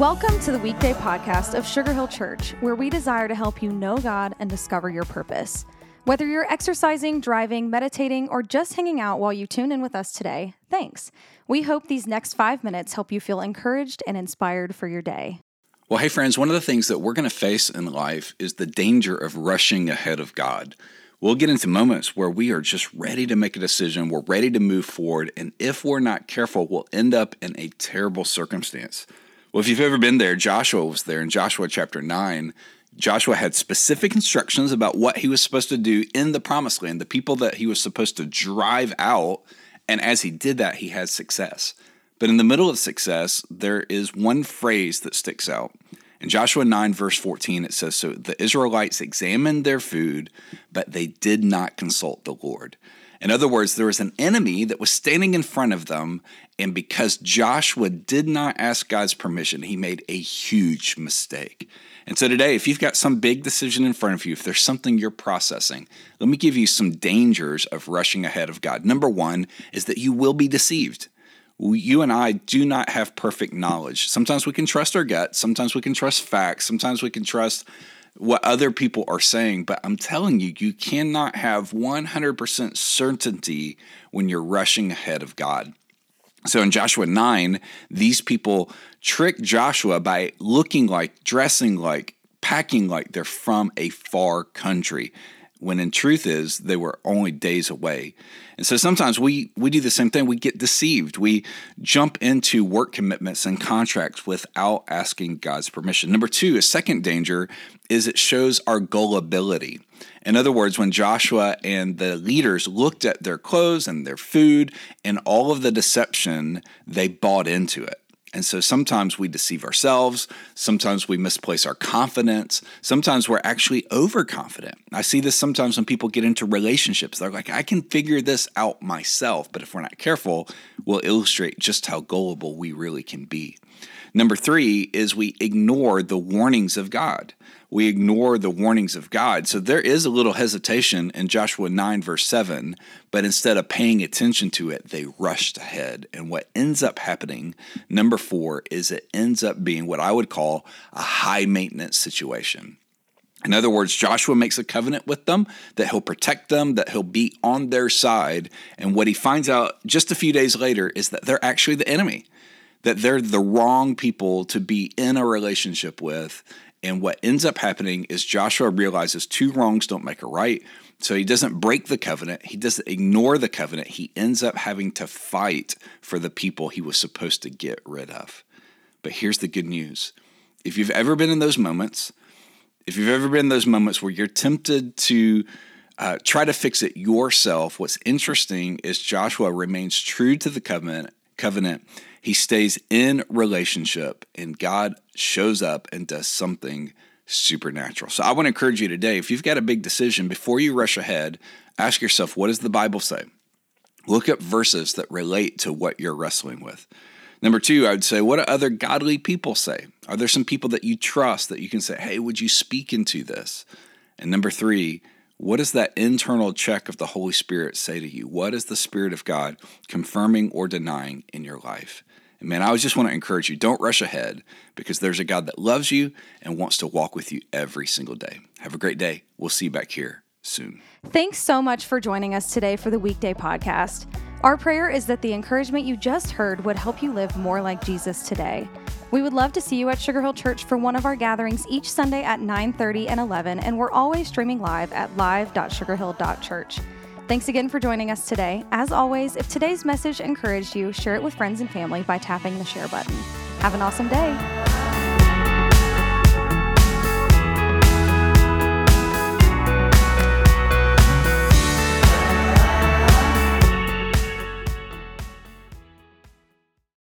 Welcome to the weekday podcast of Sugar Hill Church, where we desire to help you know God and discover your purpose. Whether you're exercising, driving, meditating, or just hanging out while you tune in with us today, thanks. We hope these next five minutes help you feel encouraged and inspired for your day. Well, hey, friends, one of the things that we're going to face in life is the danger of rushing ahead of God. We'll get into moments where we are just ready to make a decision, we're ready to move forward, and if we're not careful, we'll end up in a terrible circumstance. Well, if you've ever been there, Joshua was there in Joshua chapter 9. Joshua had specific instructions about what he was supposed to do in the promised land, the people that he was supposed to drive out. And as he did that, he had success. But in the middle of success, there is one phrase that sticks out. In Joshua 9, verse 14, it says So the Israelites examined their food, but they did not consult the Lord. In other words, there was an enemy that was standing in front of them, and because Joshua did not ask God's permission, he made a huge mistake. And so today, if you've got some big decision in front of you, if there's something you're processing, let me give you some dangers of rushing ahead of God. Number one is that you will be deceived. You and I do not have perfect knowledge. Sometimes we can trust our gut, sometimes we can trust facts, sometimes we can trust what other people are saying, but I'm telling you, you cannot have 100% certainty when you're rushing ahead of God. So in Joshua 9, these people trick Joshua by looking like, dressing like, packing like they're from a far country when in truth is they were only days away. And so sometimes we we do the same thing. We get deceived. We jump into work commitments and contracts without asking God's permission. Number two, a second danger is it shows our gullibility. In other words, when Joshua and the leaders looked at their clothes and their food and all of the deception, they bought into it. And so sometimes we deceive ourselves. Sometimes we misplace our confidence. Sometimes we're actually overconfident. I see this sometimes when people get into relationships. They're like, I can figure this out myself. But if we're not careful, we'll illustrate just how gullible we really can be. Number three is we ignore the warnings of God we ignore the warnings of God. So there is a little hesitation in Joshua 9, verse 7, but instead of paying attention to it, they rushed ahead. And what ends up happening, number four, is it ends up being what I would call a high maintenance situation. In other words, Joshua makes a covenant with them that he'll protect them, that he'll be on their side. And what he finds out just a few days later is that they're actually the enemy, that they're the wrong people to be in a relationship with. And what ends up happening is Joshua realizes two wrongs don't make a right. So he doesn't break the covenant, he doesn't ignore the covenant. He ends up having to fight for the people he was supposed to get rid of. But here's the good news if you've ever been in those moments, if you've ever been in those moments where you're tempted to uh, try to fix it yourself, what's interesting is Joshua remains true to the covenant. Covenant he stays in relationship, and God shows up and does something supernatural. So I want to encourage you today if you've got a big decision, before you rush ahead, ask yourself, what does the Bible say? Look up verses that relate to what you're wrestling with. Number two, I would say, what do other godly people say? Are there some people that you trust that you can say, hey, would you speak into this? And number three, what does that internal check of the Holy Spirit say to you? What is the Spirit of God confirming or denying in your life? And man, I just want to encourage you don't rush ahead because there's a God that loves you and wants to walk with you every single day. Have a great day. We'll see you back here soon. Thanks so much for joining us today for the weekday podcast. Our prayer is that the encouragement you just heard would help you live more like Jesus today. We would love to see you at Sugar Hill Church for one of our gatherings each Sunday at 9:30 and 11, and we're always streaming live at live.sugarhill.church. Thanks again for joining us today. As always, if today's message encouraged you, share it with friends and family by tapping the share button. Have an awesome day.